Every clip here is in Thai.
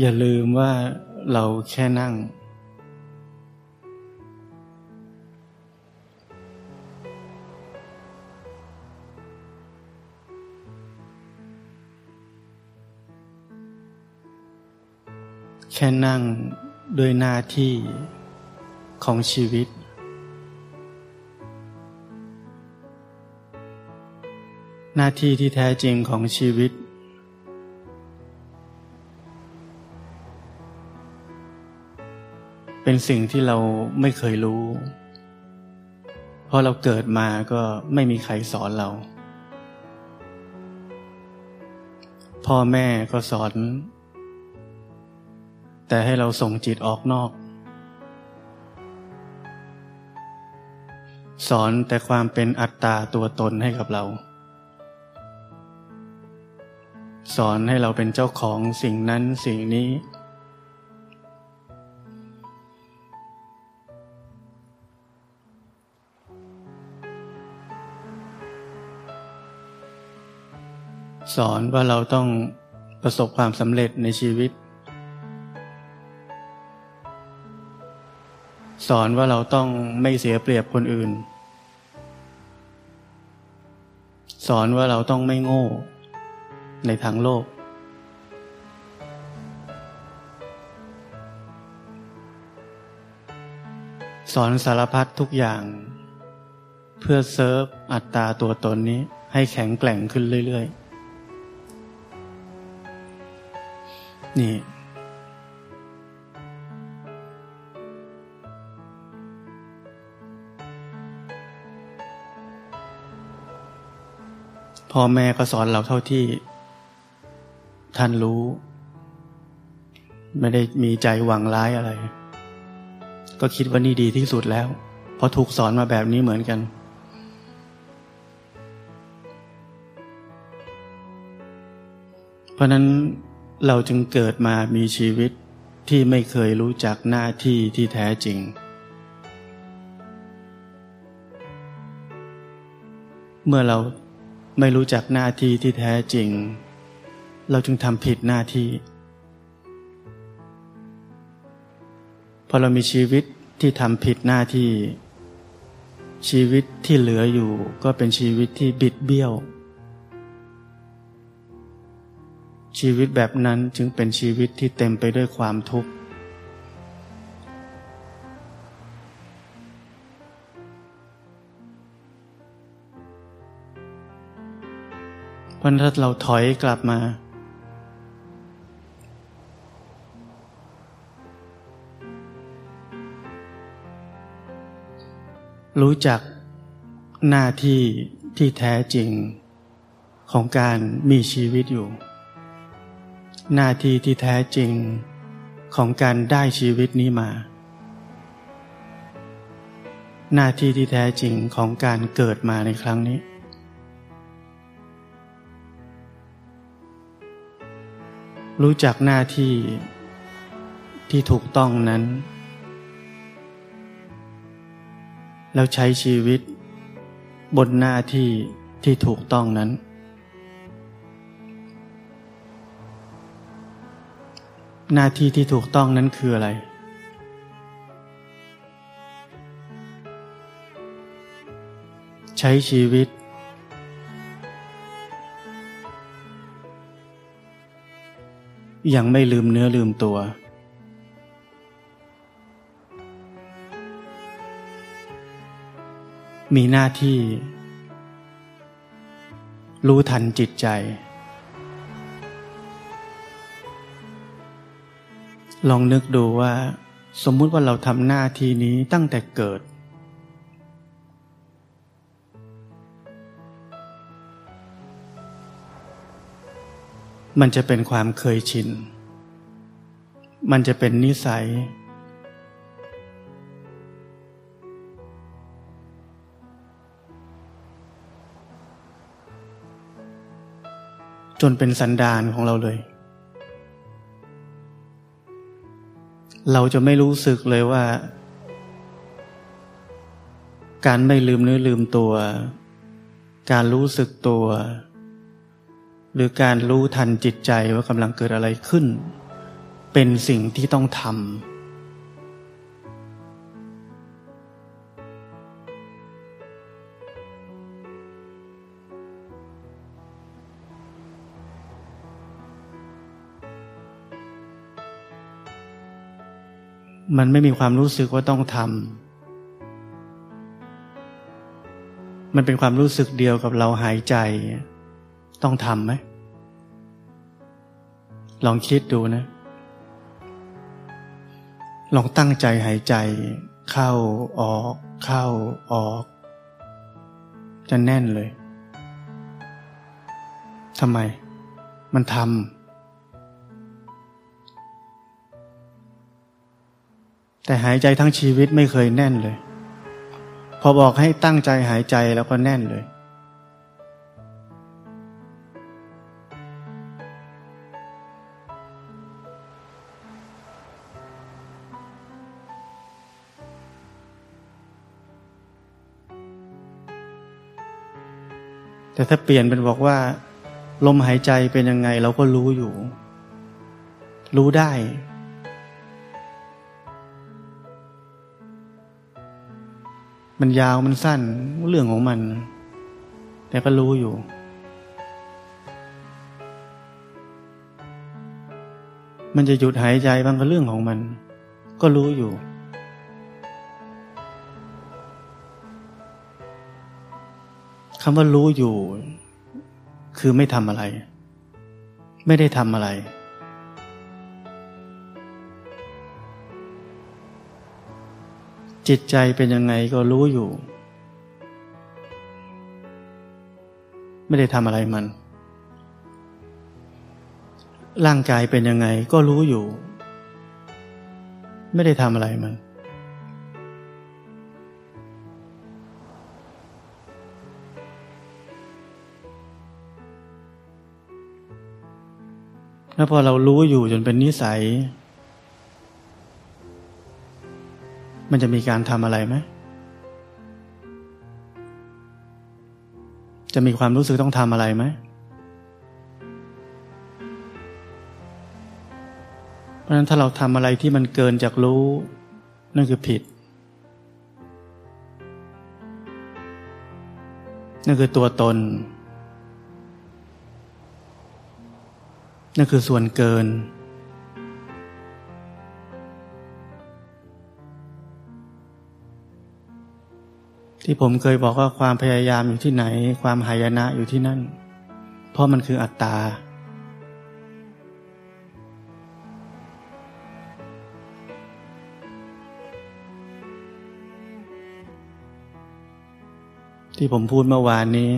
อย่าลืมว่าเราแค่นั่ง แค่นั่งด้วยหน้าที่ของชีวิต หน้าที่ที่แท้จริงของชีวิต เป็นสิ่งที่เราไม่เคยรู้ เพราะเราเกิดมาก็ไม่มีใครสอนเรา พ่อแม่ก็สอน แต่ให้เราส่งจิตออกนอก สอนแต่ความเป็นอัตตาตัวตนให้กับเรา สอนให้เราเป็นเจ้าของสิ่งนั้นสิ่งนี้ สอนว่าเราต้องประสบความสำเร็จในชีวิต สอนว่าเราต้องไม่เสียเปรียบคนอื่น สอนว่าเราต้องไม่โง่ในทางโลก สอนสารพัดทุกอย่าง เพื่อเซิร์ฟอัตราตัวตนนี้ให้แข็งแกร่งขึ้นเรื่อย ๆ นี่ พ่อแม่ก็สอนเราเท่าที่ ท่านรู้ ไม่ได้มีใจหวังร้ายอะไร ก็คิดว่านี่ดีที่สุดแล้ว เพราะถูกสอนมาแบบนี้เหมือนกันเพราะนั้น เราจึงเกิดมามีชีวิตที่ไม่เคยรู้จักหน้าที่ที่แท้จริง เมื่อเราไม่รู้จักหน้าที่ที่แท้จริง เราจึงทำผิดหน้าที่ พอเรามีชีวิตที่ทำผิดหน้าที่ ชีวิตที่เหลืออยู่ก็เป็นชีวิตที่บิดเบี้ยว ชีวิตแบบนั้นจึงเป็นชีวิตที่เต็มไปด้วยความทุกข์ราะถ้าเราถอยกลับมา รู้จักหน้าที่ที่แท้จริงของการมีชีวิตอยู่ น้าที่ที่แท้จริงของการได้ชีวิตนี้มาหน้าที่ที่แท้จริงของการเกิดมาในครั้งนี้ รู้จักหน้าที่ที่ถูกต้องนั้น แล้วใช้ชีวิตบนหน้าที่ที่ถูกต้องนั้น หน้าที่ที่ถูกต้องนั้นคืออะไร ใช้ชีวิต ยังไม่ลืมเนื้อลืมตัว มีหน้าที่ รู้ทันจิตใจ ลองนึกดูว่า สมมุติว่าเราทำหน้าที่นี้ตั้งแต่เกิด มันจะเป็นความเคยชิน มันจะเป็นนิสัย จนเป็นสันดานของเราเลย เราจะไม่รู้สึกเลยว่า การไม่ลืมเนื้อลืมตัว การรู้สึกตัว หรือการรู้ทันจิตใจว่ากำลังเกิดอะไรขึ้น เป็นสิ่งที่ต้องทำ มันไม่มีความรู้สึกว่าต้องทำ มันเป็นความรู้สึกเดียวกับเราหายใจ ต้องทำไหม ลองคิดดูนะ ลองตั้งใจหายใจ เข้าออก เข้าออก จะแน่นเลย ทำไม มันทำ แต่หายใจทั้งชีวิตไม่เคยแน่นเลย พอบอกให้ตั้งใจหายใจแล้วก็แน่นเลย แต่ถ้าเปลี่ยนเป็นบอกว่า ลมหายใจเป็นยังไงเราก็รู้อยู่ รู้ได้ มันยาวมันสั้นเรื่องของมัน แต่ก็รู้อยู่ มันจะหยุดหายใจบางก็เรื่องของมัน ก็รู้อยู่ คำว่ารู้อยู่ คือไม่ทำอะไร ไม่ได้ทำอะไร จิตใจเป็นยังไงก็รู้อยู่ ไม่ได้ทำอะไรมัน ร่างกายเป็นยังไงก็รู้อยู่ ไม่ได้ทำอะไรมัน แล้วพอเรารู้อยู่จนเป็นนิสัย มันจะมีการทำอะไรไหมจะมีความรู้สึกต้องทำอะไรไหมเพราะฉะนั้นถ้าเราทำอะไรที่มันเกินจากรู้ นั่นคือผิด นั่นคือตัวตน นั่นคือส่วนเกิน ที่ผมเคยบอกว่าความพยายามอยู่ที่ไหน ความหายนะอยู่ที่นั่น เพราะมันคืออัตตา ที่ผมพูดเมื่อวานนี้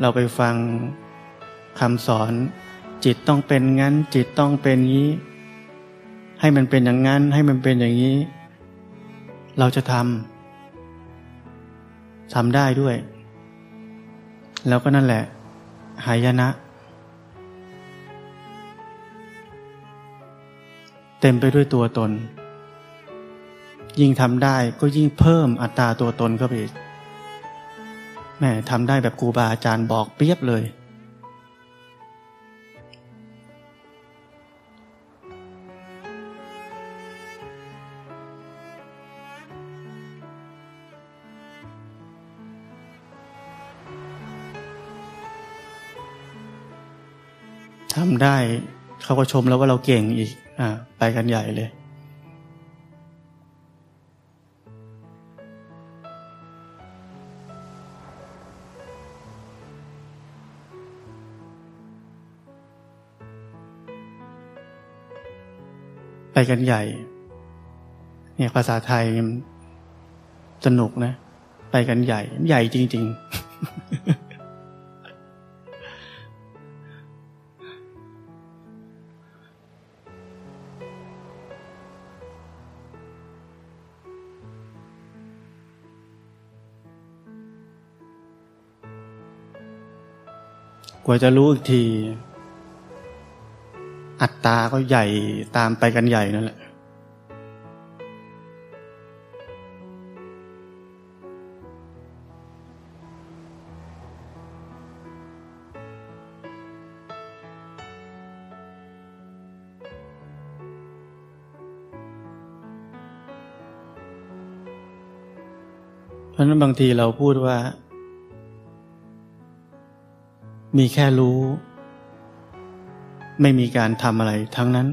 เราไปฟังคำสอน จิตต้องเป็นงั้น จิตต้องเป็นงี้ ให้มันเป็นอย่างนั้น ให้มันเป็นอย่างนี้ เราจะทำ ทำได้ด้วย แล้วก็นั่นแหละ หายนะ เต็มไปด้วยตัวตน ยิ่งทำได้ก็ยิ่งเพิ่มอัตราตัวตนเข้าไปอีกแม่ทำได้แบบครูบาอาจารย์บอกเปียบเลย ทำได้เขาก็ชมแล้วว่าเราเก่งอีก อ่า ไปกันใหญ่เลย ไปกันใหญ่ เนี่ยภาษาไทยสนุกนะ ไปกันใหญ่ ใหญ่จริง ๆ กว่าจะรู้อีกที อัตตาก็ใหญ่ตามไปกันใหญ่นั่นแหละ เพราะนั้นบางทีเราพูดว่า มีแค่รู้ ไม่มีการทำอะไรทั้งนั้น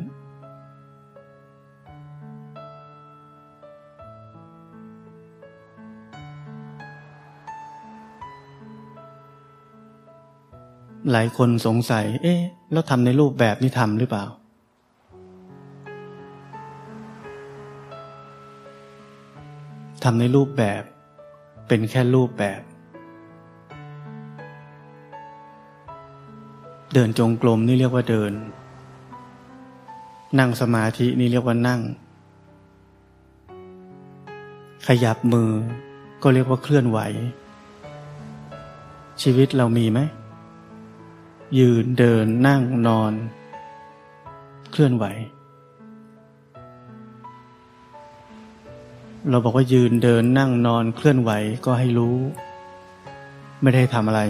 หลายคนสงสัย เอ๊ะ แล้วทำในรูปแบบนี้ทำหรือเปล่าทำในรูปแบบ เป็นแค่รูปแบบ เดินจงกรมนี่เรียกว่าเดิน นั่งสมาธินี่เรียกว่านั่ง ขยับมือก็เรียกว่าเคลื่อนไหว ชีวิตเรามีไหม ยืนเดินนั่งนอน เคลื่อนไหว เราบอกว่ายืนเดินนั่งนอนเคลื่อนไหวก็ให้รู้ ไม่ได้ทำอะไร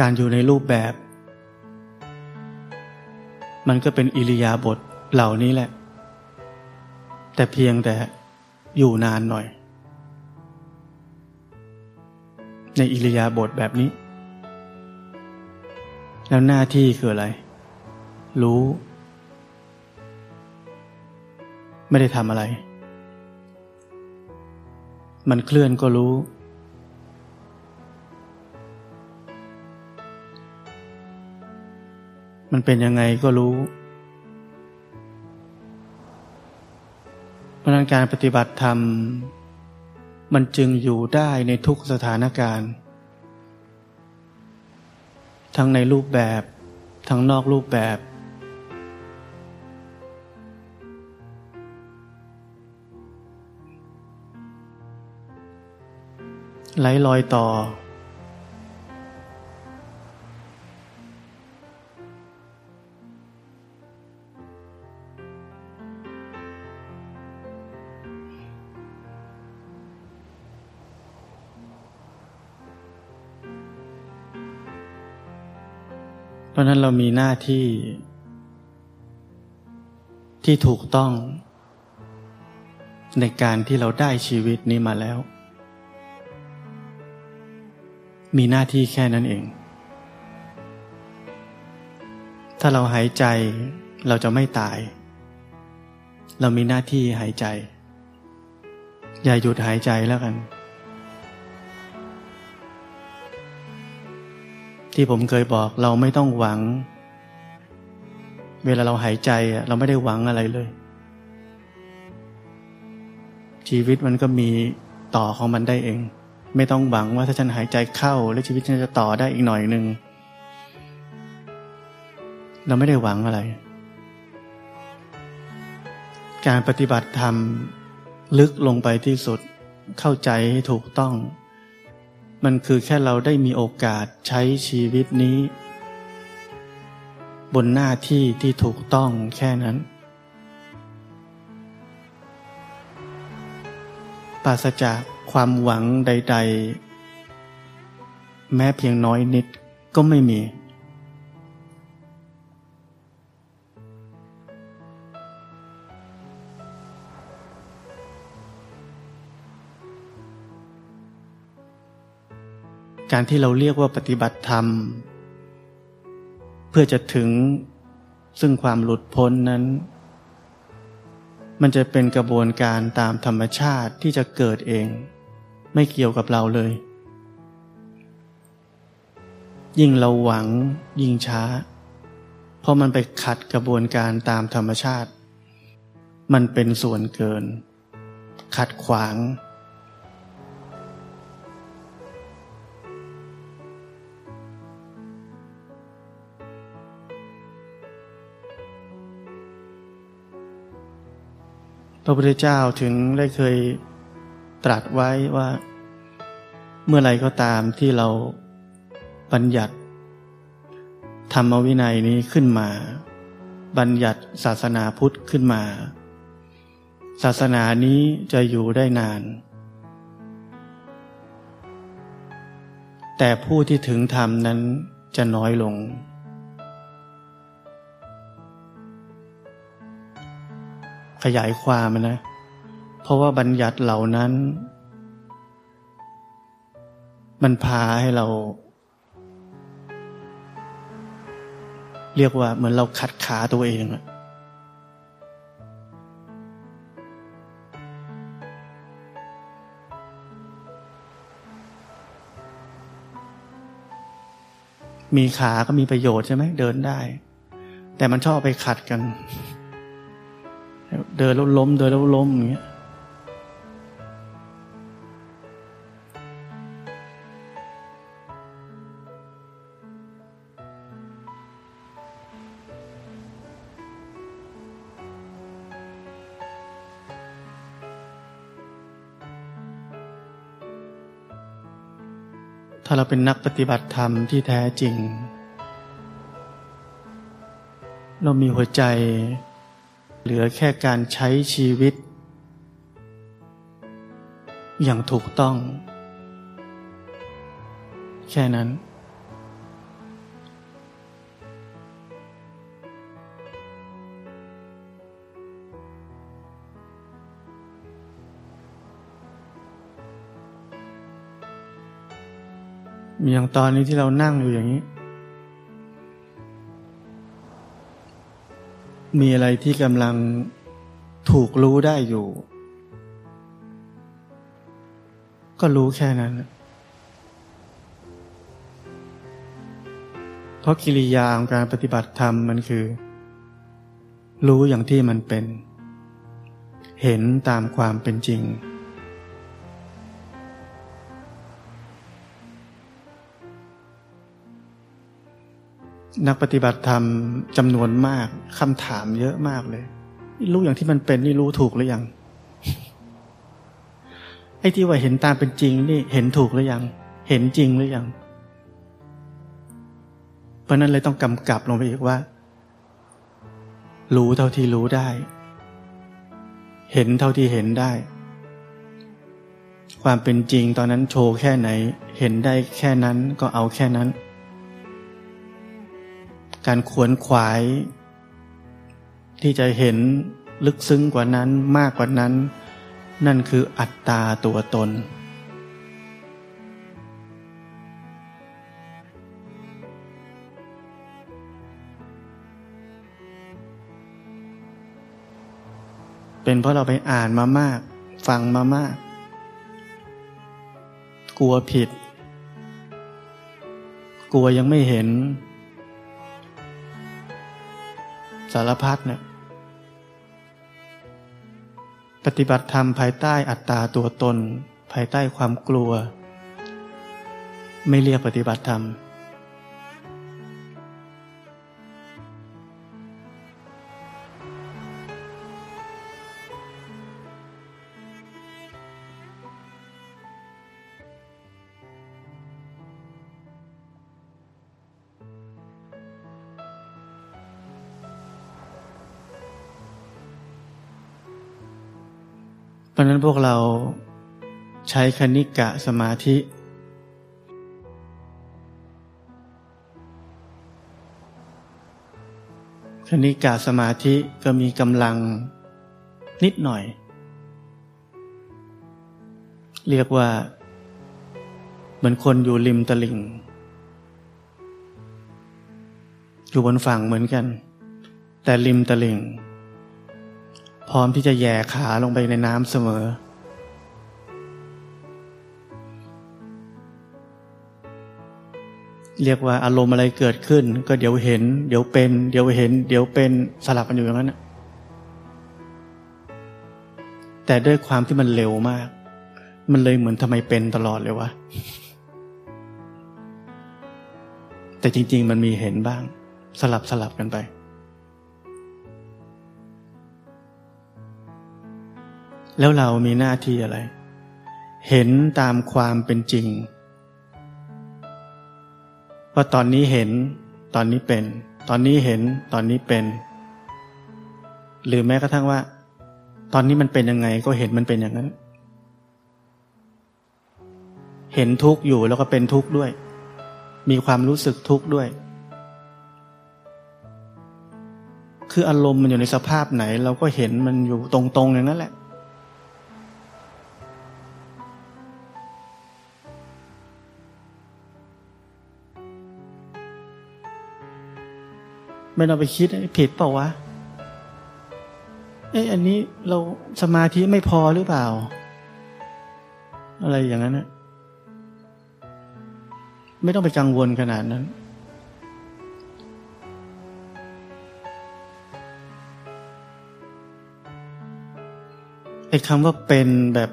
การอยู่ในรูปแบบ มันก็เป็นอิริยาบถเหล่านี้แหละ แต่เพียงแต่อยู่นานหน่อย ในอิริยาบถแบบนี้ แล้วหน้าที่คืออะไร รู้ ไม่ได้ทำอะไร มันเคลื่อนก็รู้ มันเป็นยังไงก็รู้ เพราะนั้นการปฏิบัติธรรม มันจึงอยู่ได้ในทุกสถานการณ์ ทั้งในรูปแบบ ทั้งนอกรูปแบบไหลลอยต่อ ราะนั้นเรามีหน้าที่ ที่ถูกต้อง ในการที่เราได้ชีวิตนี้มาแล้ว มีหน้าที่แค่นั้นเอง ถ้าเราหายใจเราจะไม่ตาย เรามีหน้าที่หายใจ อย่าหยุดหายใจแล้วกัน ที่ผมเคยบอกเราไม่ต้องหวัง เวลาเราหายใจเราไม่ได้หวังอะไรเลย ชีวิตมันก็มีต่อของมันได้เอง ไม่ต้องหวังว่าถ้าฉันหายใจเข้า แล้วชีวิตฉันจะต่อได้อีกหน่อยหนึ่งเราไม่ได้หวังอะไร การปฏิบัติธรรมลึกลงไปที่สุดเข้าใจให้ถูกต้อง มันคือแค่เราได้มีโอกาสใช้ชีวิตนี้ บนหน้าที่ที่ถูกต้องแค่นั้น ปราศจากความหวังใด ๆ แม้เพียงน้อยนิดก็ไม่มี การที่เราเรียกว่าปฏิบัติธรรม เพื่อจะถึงซึ่งความหลุดพ้นนั้น มันจะเป็นกระบวนการตามธรรมชาติที่จะเกิดเอง ไม่เกี่ยวกับเราเลย ยิ่งเราหวังยิ่งช้า เพราะมันไปขัดกระบวนการตามธรรมชาติ มันเป็นส่วนเกิน ขัดขวาง ระพุทธเจ้าถึงได้เคยตรัสไว้ว่า เมื่อไรก็ตามที่เราบัญญัติ ธรรมวินัยนี้ขึ้นมา บัญญัติศาสนาพุทธขึ้นมา ศาสนานี้จะอยู่ได้นาน แต่ผู้ที่ถึงธรรมนั้นจะน้อยลง ขยายความนะ เพราะว่าบัญญัติเหล่านั้น มันพาให้เรา เรียกว่าเหมือนเราขัดขาตัวเองอะมีขาก็มีประโยชน์ใช่ไหมเดินได้ แต่มันชอบไปขัดกัน เดินแล้วล้ม เดินแล้วล้มอย่างเงี้ยถ้าเราเป็นนักปฏิบัติธรรมที่แท้จริง เรามีหัวใจ เหลือแค่การใช้ชีวิต อย่างถูกต้อง แค่นั้นมีอย่างตอนนี้ที่เรานั่งอยู่อย่างนี้ มีอะไรที่กำลังถูกรู้ได้อยู่ ก็รู้แค่นั้น เพราะกิริยาของการปฏิบัติธรรมมันคือ รู้อย่างที่มันเป็น เห็นตามความเป็นจริง นักปฏิบัติธรรมจำนวนมากคำถามเยอะมากเลยรู้อย่างที่มันเป็นนี่รู้ถูกหรือยังไอ้ที่ว่าเห็นตามเป็นจริงนี่เห็นถูกหรือยัง เห็นจริงหรือยัง เพราะนั้นเลยต้องกำกับลงไปอีกว่า รู้เท่าที่รู้ได้ เห็นเท่าที่เห็นได้ ความเป็นจริงตอนนั้นโชว์แค่ไหน เห็นได้แค่นั้นก็เอาแค่นั้น การขวนขวาย ที่จะเห็นลึกซึ้งกว่านั้นมากกว่านั้น นั่นคืออัตตาตัวตน เป็นเพราะเราไปอ่านมามาก ฟังมามาก กลัวผิด กลัวยังไม่เห็น สารพัดเนี่ยปฏิบัติธรรมภายใต้อัตตาตัวตน ภายใต้ความกลัว ไม่เรียกปฏิบัติธรรม ราะนั้นพวกเราใช้คณิกะสมาธิ คณิกะสมาธิก็มีกำลังนิดหน่อย เรียกว่า เหมือนคนอยู่ริมตลิ่ง อยู่บนฝั่งเหมือนกัน แต่ริมตลิ่ง พร้อมที่จะแย่ขาลงไปในน้ำเสมอ เรียกว่าอารมณ์อะไรเกิดขึ้น ก็เดี๋ยวเห็น เดี๋ยวเป็น เดี๋ยวเห็น เดี๋ยวเป็นสลับกันอยู่อย่างนั้นแต่ด้วยความที่มันเร็วมาก มันเลยเหมือนทำไมเป็นตลอดเลยวะแต่จริง ๆ มันมีเห็นบ้าง สลับสลับกันไป แล้วเรามีหน้าที่อะไร เห็นตามความเป็นจริง ว่าตอนนี้เห็นตอนนี้เป็น ตอนนี้เห็นตอนนี้เป็น หรือแม้กระทั่งว่า ตอนนี้มันเป็นยังไงก็เห็นมันเป็นอย่างนั้น เห็นทุกข์อยู่แล้วก็เป็นทุกข์ด้วย มีความรู้สึกทุกข์ด้วย คืออารมณ์มันอยู่ในสภาพไหน เราก็เห็นมันอยู่ตรงๆอย่างนั้นแหละ ไม่ต้องไปคิดผิดเปล่าวะเอ้อันนี้เราสมาธิไม่พอหรือเปล่า อะไรอย่างนั้นนะไม่ต้องไปกังวลขนาดนั้น ไอ้คำว่าเป็นแบบ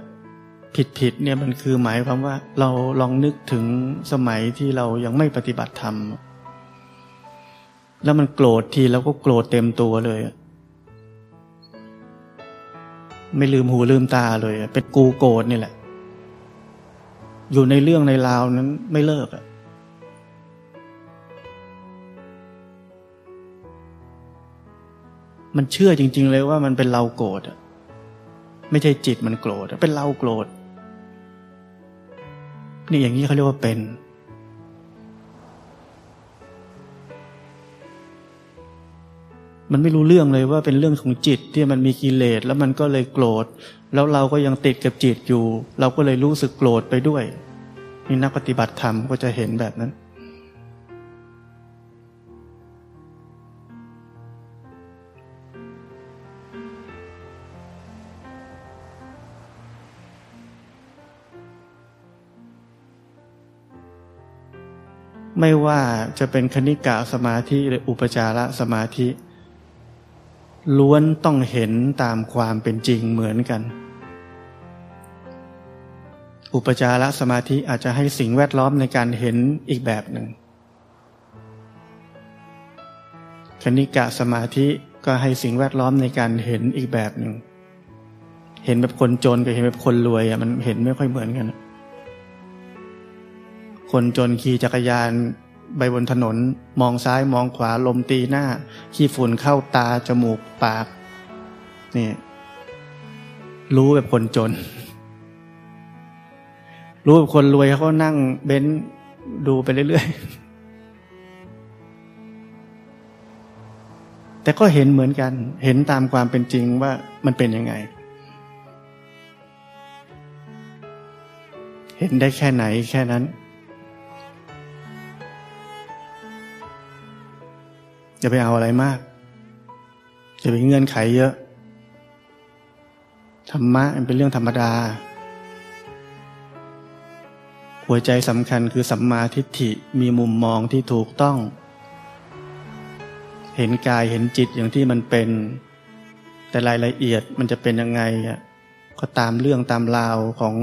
ผิดๆเนี่ยมันคือหมายความว่าเราลองนึกถึงสมัยที่เรายังไม่ปฏิบัติธรรม แล้วมันโกรธทีแล้วก็โกรธเต็มตัวเลย ไม่ลืมหูลืมตาเลย เป็นกูโกรธนี่แหละ อยู่ในเรื่องในราวนั้นไม่เลิกอะมันเชื่อจริง ๆ เลยว่ามันเป็นเราโกรธอะไม่ใช่จิตมันโกรธเป็นเราโกรธนี่อย่างนี้เขาเรียกว่าเป็น มันไม่รู้เรื่องเลยว่าเป็นเรื่องของจิตที่มันมีกิเลสแล้วมันก็เลยโกรธ แล้วเราก็ยังติดกับจิตอยู่ เราก็เลยรู้สึกโกรธไปด้วยนี่นักปฏิบัติธรรมก็จะเห็นแบบนั้น ไม่ว่าจะเป็นคณิกะสมาธิหรืออุปจารสมาธิ ล้วนต้องเห็นตามความเป็นจริงเหมือนกัน อุปจารสมาธิอาจจะให้สิ่งแวดล้อมในการเห็นอีกแบบหนึ่ง คณิกะสมาธิก็ให้สิ่งแวดล้อมในการเห็นอีกแบบหนึ่ง เห็นแบบคนจนกับเห็นแบบคนรวยอะมันเห็นไม่ค่อยเหมือนกัน คนจนขี่จักรยาน ไปบนถนน มองซ้ายมองขวาลมตีหน้า ขี้ฝุ่นเข้าตา จมูกปาก นี่ รู้แบบคนจน รู้แบบคนรวยเขานั่งเบ้นดูไปเรื่อยๆ แต่ก็เห็นเหมือนกัน เห็นตามความเป็นจริงว่ามันเป็นยังไง เห็นได้แค่ไหนแค่นั้น จะไปเอาอะไรมากจะไปเงื่อนไขเยอะ ธรรมะมันเป็นเรื่องธรรมดา หัวใจสำคัญคือสัมมาทิฏฐิมีมุมมองที่ถูกต้อง เห็นกายเห็นจิตอย่างที่มันเป็น แต่รายละเอียดมันจะเป็นยังไงอะก็ตามเรื่องตามราวของ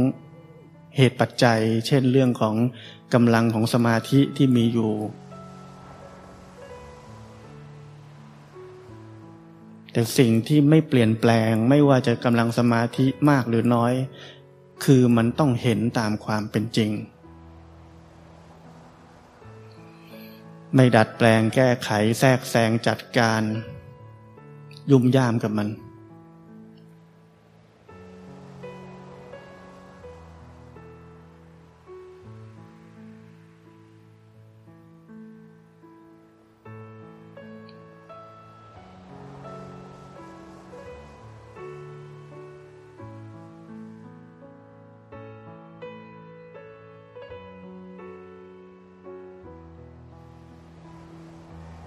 เหตุปัจจัย เช่นเรื่องของกำลังของสมาธิที่มีอยู่ แต่สิ่งที่ไม่เปลี่ยนแปลงไม่ว่าจะกำลังสมาธิมากหรือน้อย คือมันต้องเห็นตามความเป็นจริง ไม่ดัดแปลงแก้ไขแทรกแซงจัดการ ยุ่มย่ามกับมัน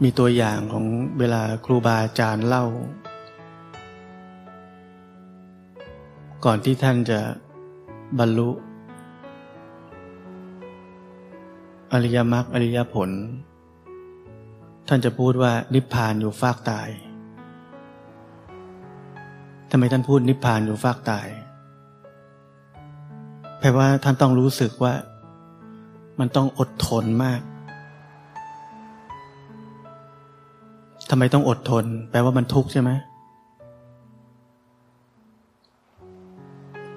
มีตัวอย่างของเวลาครูบาอาจารย์เล่า ก่อนที่ท่านจะบรรลุ อริยมรรคอริยผล ท่านจะพูดว่านิพพานอยู่ฟากตายทำไมท่านพูดนิพพานอยู่ฟากตายแปลว่าท่านต้องรู้สึกว่า มันต้องอดทนมาก ทำไมต้องอดทน แปลว่ามันทุกข์ใช่ไหม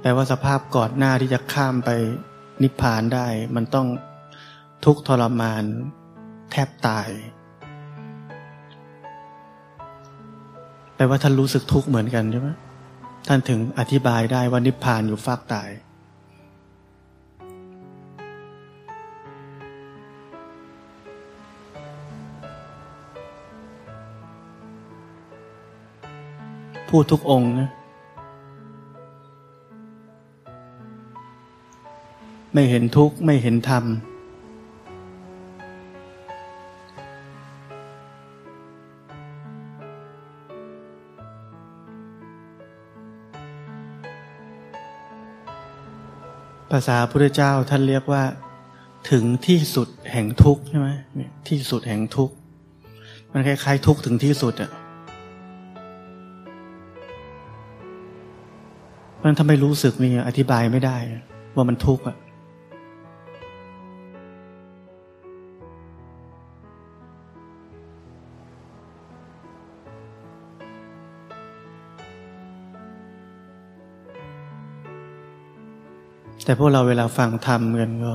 แปลว่าสภาพก่อนหน้าที่จะข้ามไปนิพพานได้ มันต้องทุกข์ทรมาน แทบตาย แปลว่าท่านรู้สึกทุกข์เหมือนกันใช่ไหมท่านถึงอธิบายได้ว่านิพพานอยู่ฟากตาย พูดทุกองนะไม่เห็นทุกข์ ไม่เห็นธรรม ภาษาพุทธเจ้าท่านเรียกว่า ถึงที่สุดแห่งทุกข์ใช่ไหมที่สุดแห่งทุกข์ มันคล้ายๆทุกข์ถึงที่สุดอะ มันทำไมรู้สึกนี่อธิบายไม่ได้ ว่ามันทุกข์อะแต่พวกเราเวลาฟังธรรมกันก็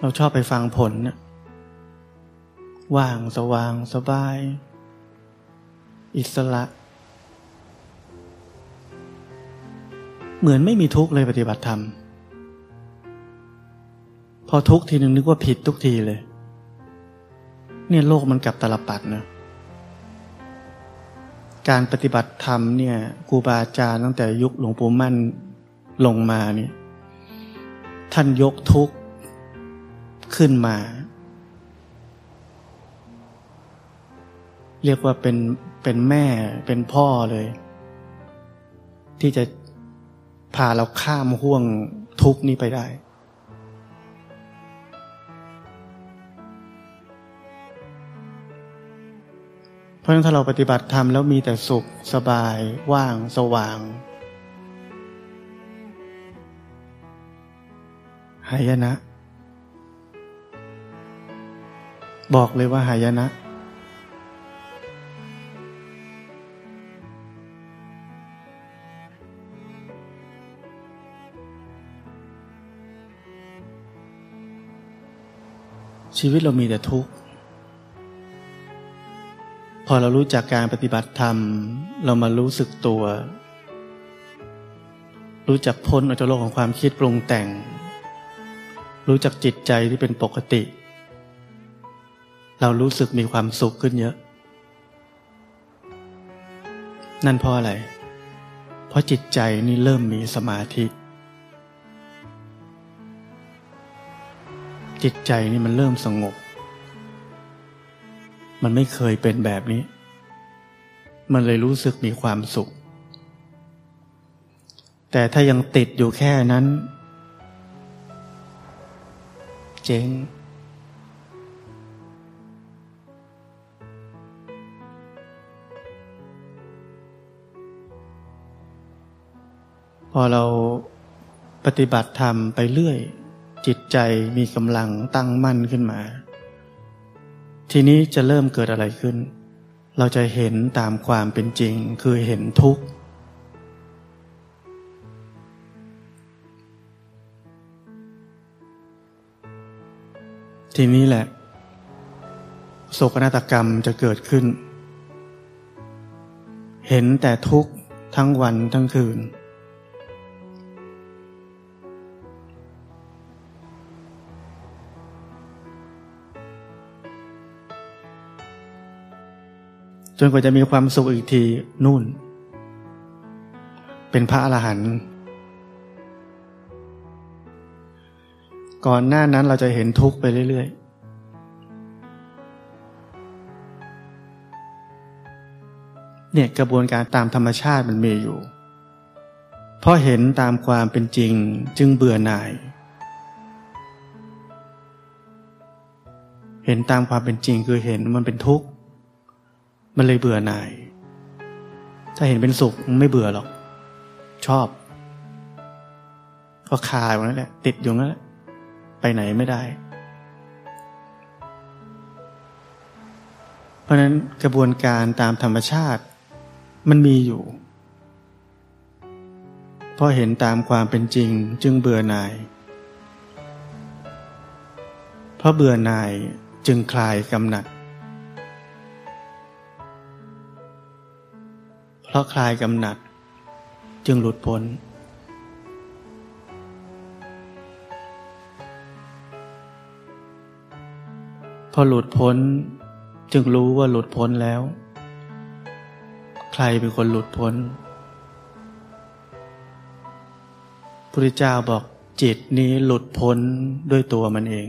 เราชอบไปฟังผลว่างสว่างสบาย อิสระ เหมือนไม่มีทุกข์เลยปฏิบัติธรรม พอทุกข์ทีหนึ่งนึกว่าผิดทุกทีเลย เนี่ยโลกมันกลับตลปัดนะการปฏิบัติธรรมเนี่ยครูบาอาจารย์ตั้งแต่ยุคหลวงปู่มั่นลงมาเนี่ยท่านยกทุกข์ขึ้นมา เรียกว่าเป็นเป็นแม่เป็นพ่อเลย ที่จะ พาเราข้ามห่วงทุกนี้ไปได้ เพราะฉะนั้นถ้าเราปฏิบัติธรรมแล้วมีแต่สุขสบาย ว่าง สว่าง หายนะ บอกเลยว่าหายนะ ชีวิตเรามีแต่ทุกข์ พอเรารู้จักการปฏิบัติธรรม เรามารู้สึกตัว รู้จักพ้นออกจากโลกของความคิดปรุงแต่ง รู้จักจิตใจที่เป็นปกติ เรารู้สึกมีความสุขขึ้นเยอะ นั่นเพราะอะไร เพราะจิตใจนี่เริ่มมีสมาธิ จิตใจนี่มันเริ่มสงบ มันไม่เคยเป็นแบบนี้ มันเลยรู้สึกมีความสุข แต่ถ้ายังติดอยู่แค่นั้น เจ๊งพอเราปฏิบัติธรรมไปเรื่อย จิตใจมีกำลังตั้งมั่นขึ้นมา ทีนี้จะเริ่มเกิดอะไรขึ้น เราจะเห็นตามความเป็นจริงคือเห็นทุกข์ทีนี้แหละโศกนาฏกรรมจะเกิดขึ้น เห็นแต่ทุกข์ทั้งวันทั้งคืน จนกว่าจะมีความสุขอีกทีนู่น เป็นพระอรหันต์ก่อนหน้านั้นเราจะเห็นทุกข์ไปเรื่อยๆ เนี่ยกระบวนการตามธรรมชาติมันมีอยู่เพราะเห็นตามความเป็นจริงจึงเบื่อหน่าย เห็นตามความเป็นจริงคือเห็นมันเป็นทุกข์ มันเลยเบื่อหน่าย ถ้าเห็นเป็นสุขไม่เบื่อหรอก ชอบ ก็คาอยู่นั่นแหละ ติดอยู่นั่นแหละ ไปไหนไม่ได้ เพราะนั้นกระบวนการตามธรรมชาติ มันมีอยู่พอเห็นตามความเป็นจริงจึงเบื่อหน่าย เพราะเบื่อหน่ายจึงคลายกำหนัด ราะคลายกำหนัด จึงหลุดพ้นพอหลุดพ้นจึงรู้ว่าหลุดพ้นแล้ว ใครเป็นคนหลุดพ้นพระเจ้าบอกจิตนี้หลุดพ้นด้วยตัวมันเอง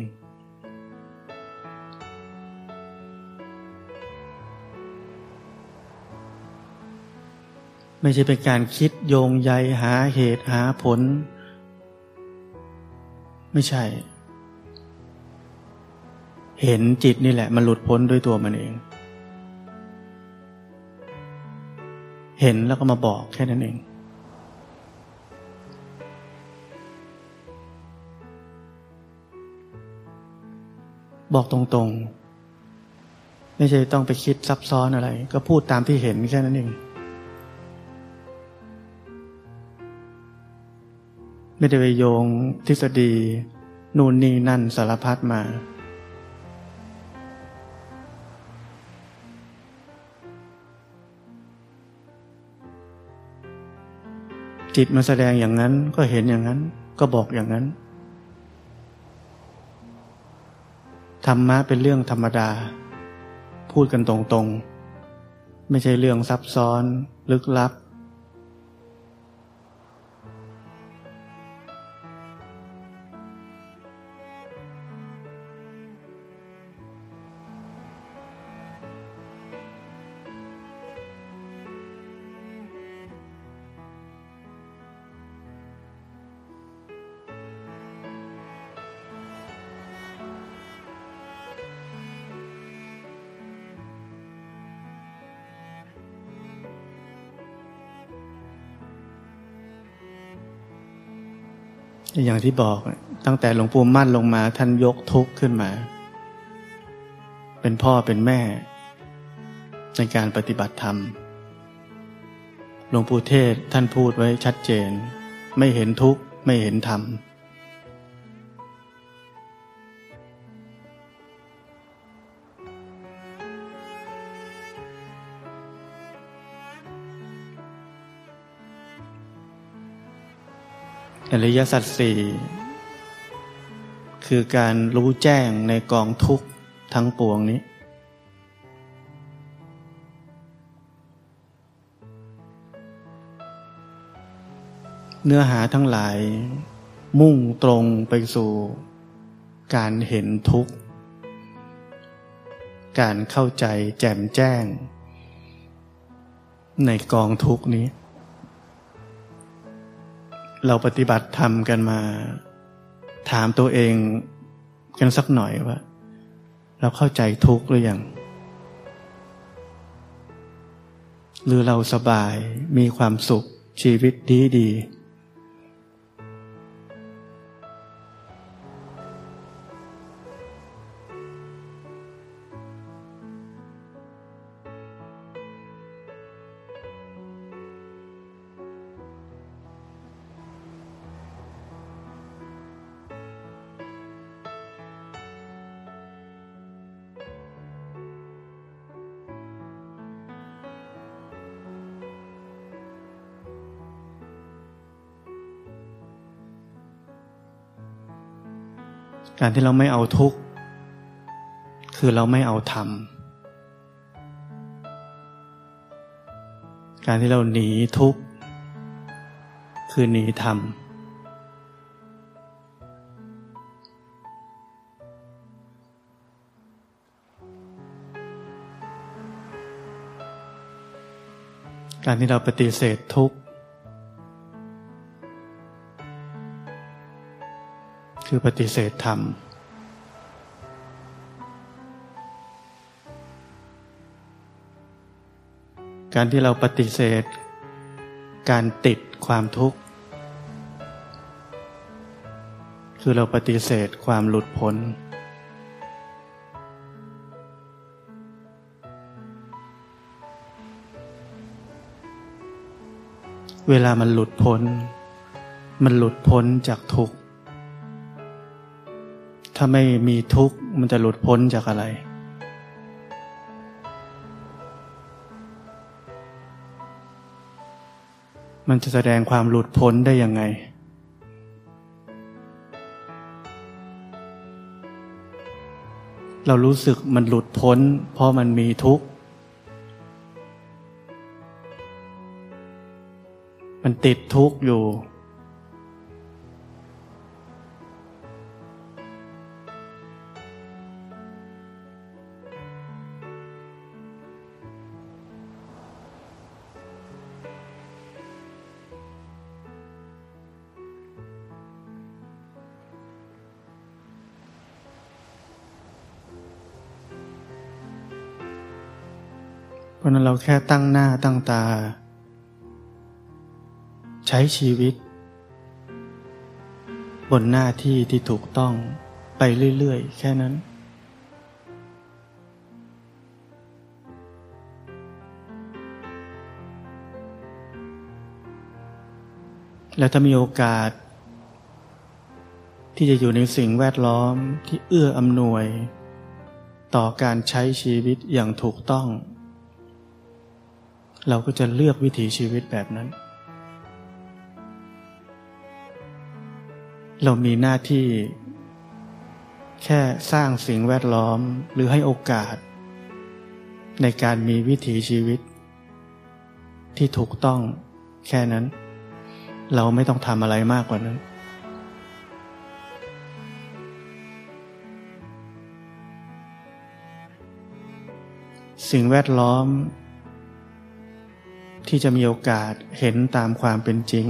ไม่ใช่เป็นการคิดโยงใยหาเหตุหาผล ไม่ใช่ เห็นจิตนี่แหละ มันหลุดพ้นด้วยตัวมันเอง เห็นแล้วก็มาบอกแค่นั้นเอง บอกตรงๆ ไม่ใช่ต้องไปคิดซับซ้อนอะไร ก็พูดตามที่เห็นแค่นั้นเอง ไม่ได้ไปโยงทฤษฎี นู่นนี่นั่นสารพัดมา จิตมาแสดงอย่างนั้นก็เห็นอย่างนั้น ก็บอกอย่างนั้นธรรมะเป็นเรื่องธรรมดา พูดกันตรงๆ ไม่ใช่เรื่องซับซ้อน ลึกลับ อย่างที่บอกตั้งแต่หลวงปู่มั่นลงมา ท่านยกทุกข์ขึ้นมา เป็นพ่อเป็นแม่ ในการปฏิบัติธรรมหลวงปู่เทศท่านพูดไว้ชัดเจน ไม่เห็นทุกข์ ไม่เห็นธรรม ริยสัจสี่คือการรู้แจ้งในกองทุกข์ทั้งปวงนี้ เนื้อหาทั้งหลาย มุ่งตรงไปสู่การเห็นทุกข์ การเข้าใจแจ่มแจ้ง ในกองทุกข์นี้ เราปฏิบัติธรรมกันมา ถามตัวเองกันสักหน่อยว่า เราเข้าใจทุกข์หรือยัง หรือเราสบายมีความสุขชีวิตดีดี การที่เราไม่เอาทุกข์คือเราไม่เอาธรรม การที่เราหนีทุกข์คือหนีธรรม การที่เราปฏิเสธทุกข์ คือปฏิเสธธรรม การที่เราปฏิเสธ การติดความทุกข์ คือเราปฏิเสธความหลุดพ้นเวลามันหลุดพ้น มันหลุดพ้นจากทุกข์ ถ้าไม่มีทุกข์มันจะหลุดพ้นจากอะไร มันจะแสดงความหลุดพ้นได้ยังไง เรารู้สึกมันหลุดพ้น เพราะมันมีทุกข์ มันติดทุกข์อยู่ เพราะนั้นเราแค่ตั้งหน้าตั้งตา ใช้ชีวิต บนหน้าที่ที่ถูกต้องไปเรื่อยๆ แค่นั้น และถ้ามีโอกาส ที่จะอยู่ในสิ่งแวดล้อมที่เอื้ออำนวย ต่อการใช้ชีวิตอย่างถูกต้อง เราก็จะเลือกวิถีชีวิตแบบนั้น เรามีหน้าที่ แค่สร้างสิ่งแวดล้อมหรือให้โอกาส ในการมีวิถีชีวิต ที่ถูกต้องแค่นั้น เราไม่ต้องทำอะไรมากกว่านั้นสิ่งแวดล้อม ที่จะมีโอกาสเห็นตามความเป็นจริง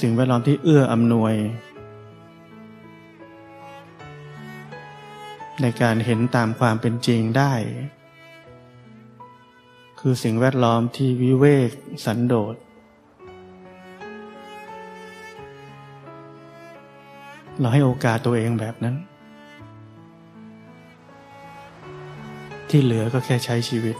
สิ่งแวดล้อมที่เอื้ออำนวย ในการเห็นตามความเป็นจริงได้ คือสิ่งแวดล้อมที่วิเวกสันโดษเราให้โอกาสตัวเองแบบนั้น ที่เหลือก็แค่ใช้ชีวิต